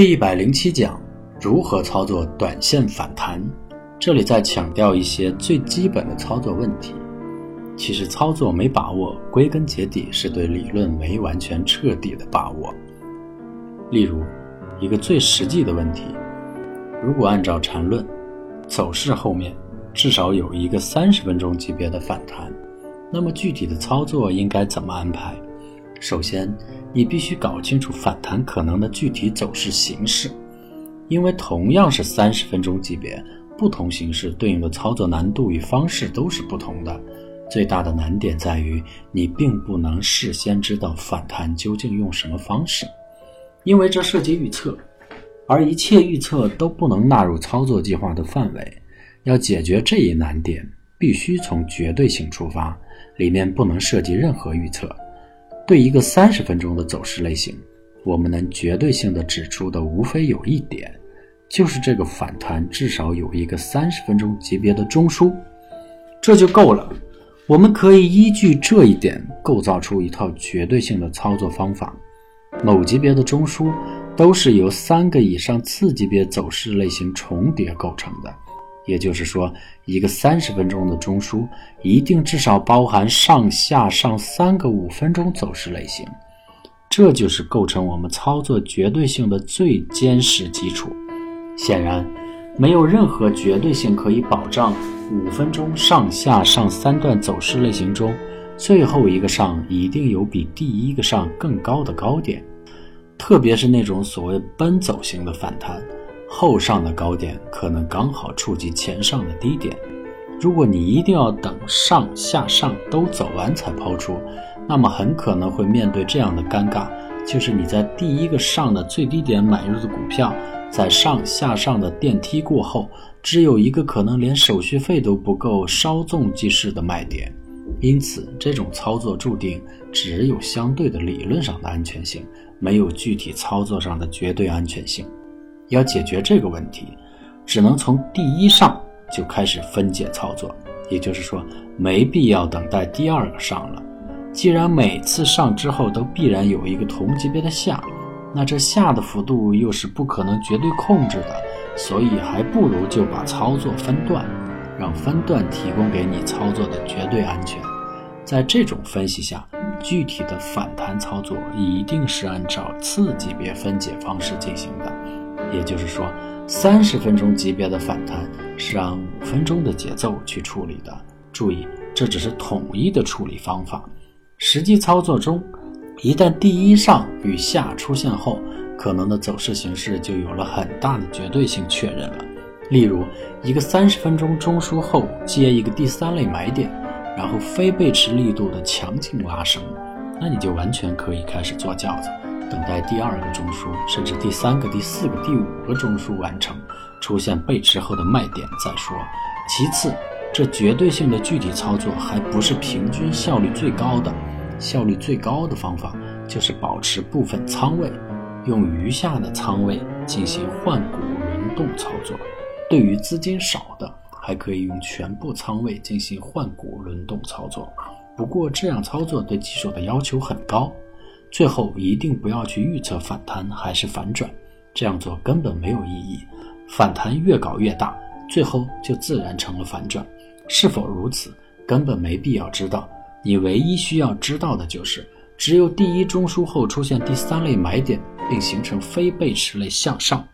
第一百零七讲，如何操作短线反弹？这里再强调一些最基本的操作问题。其实操作没把握，归根结底是对理论没完全彻底的把握。例如，一个最实际的问题：如果按照缠论，走势后面至少有一个三十分钟级别的反弹，那么具体的操作应该怎么安排？首先，你必须搞清楚反弹可能的具体走势形式，因为同样是三十分钟级别，不同形式对应的操作难度与方式都是不同的。最大的难点在于，你并不能事先知道反弹究竟用什么方式，因为这涉及预测，而一切预测都不能纳入操作计划的范围。要解决这一难点，必须从绝对性出发，里面不能涉及任何预测。对一个三十分钟的走势类型，我们能绝对性的指出的无非有一点，就是这个反弹至少有一个三十分钟级别的中枢，这就够了。我们可以依据这一点构造出一套绝对性的操作方法。某级别的中枢都是由三个以上次级别走势类型重叠构成的。也就是说，一个三十分钟的中枢一定至少包含上下上三个五分钟走势类型，这就是构成我们操作绝对性的最坚实基础。显然，没有任何绝对性可以保障五分钟上下上三段走势类型中最后一个上一定有比第一个上更高的高点，特别是那种所谓奔走型的反弹。后上的高点可能刚好触及前上的低点。如果你一定要等上下上都走完才抛出，那么很可能会面对这样的尴尬：就是你在第一个上的最低点买入的股票，在上下上的电梯过后，只有一个可能连手续费都不够稍纵即逝的卖点。因此，这种操作注定只有相对的理论上的安全性，没有具体操作上的绝对安全性。要解决这个问题，只能从第一上就开始分解操作，也就是说，没必要等待第二个上了。既然每次上之后都必然有一个同级别的下，那这下的幅度又是不可能绝对控制的，所以还不如就把操作分段，让分段提供给你操作的绝对安全。在这种分析下，具体的反弹操作一定是按照次级别分解方式进行的。也就是说，三十分钟级别的反弹是按五分钟的节奏去处理的。注意，这只是统一的处理方法。实际操作中，一旦第一上与下出现后，可能的走势形式就有了很大的绝对性确认了。例如，一个三十分钟中枢后接一个第三类买点，然后非背驰力度的强劲拉升，那你就完全可以开始做轿子。等待第二个中枢，甚至第三个、第四个、第五个中枢完成，出现背驰后的卖点再说。其次，这绝对性的具体操作还不是平均效率最高的，效率最高的方法就是保持部分仓位，用余下的仓位进行换股轮动操作。对于资金少的，还可以用全部仓位进行换股轮动操作。不过这样操作对技术的要求很高。最后一定不要去预测反弹还是反转，这样做根本没有意义。反弹越搞越大，最后就自然成了反转。是否如此，根本没必要知道。你唯一需要知道的就是，只有第一中枢后出现第三类买点，并形成非背驰类向上，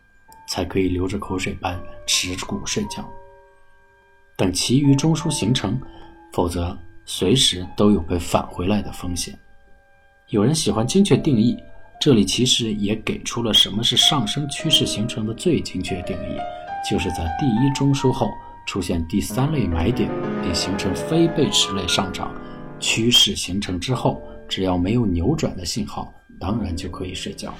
才可以流着口水般持股睡觉。等其余中枢形成，否则随时都有被返回来的风险。有人喜欢精确定义，这里其实也给出了什么是上升趋势形成的最精确定义，就是在第一中枢后出现第三类买点，并形成非背驰类上涨。趋势形成之后，只要没有扭转的信号，当然就可以睡觉。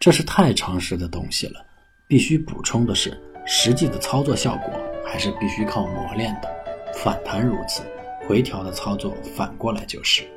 这是太常识的东西了。必须补充的是，实际的操作效果还是必须靠磨练的。反弹如此，回调的操作反过来就是。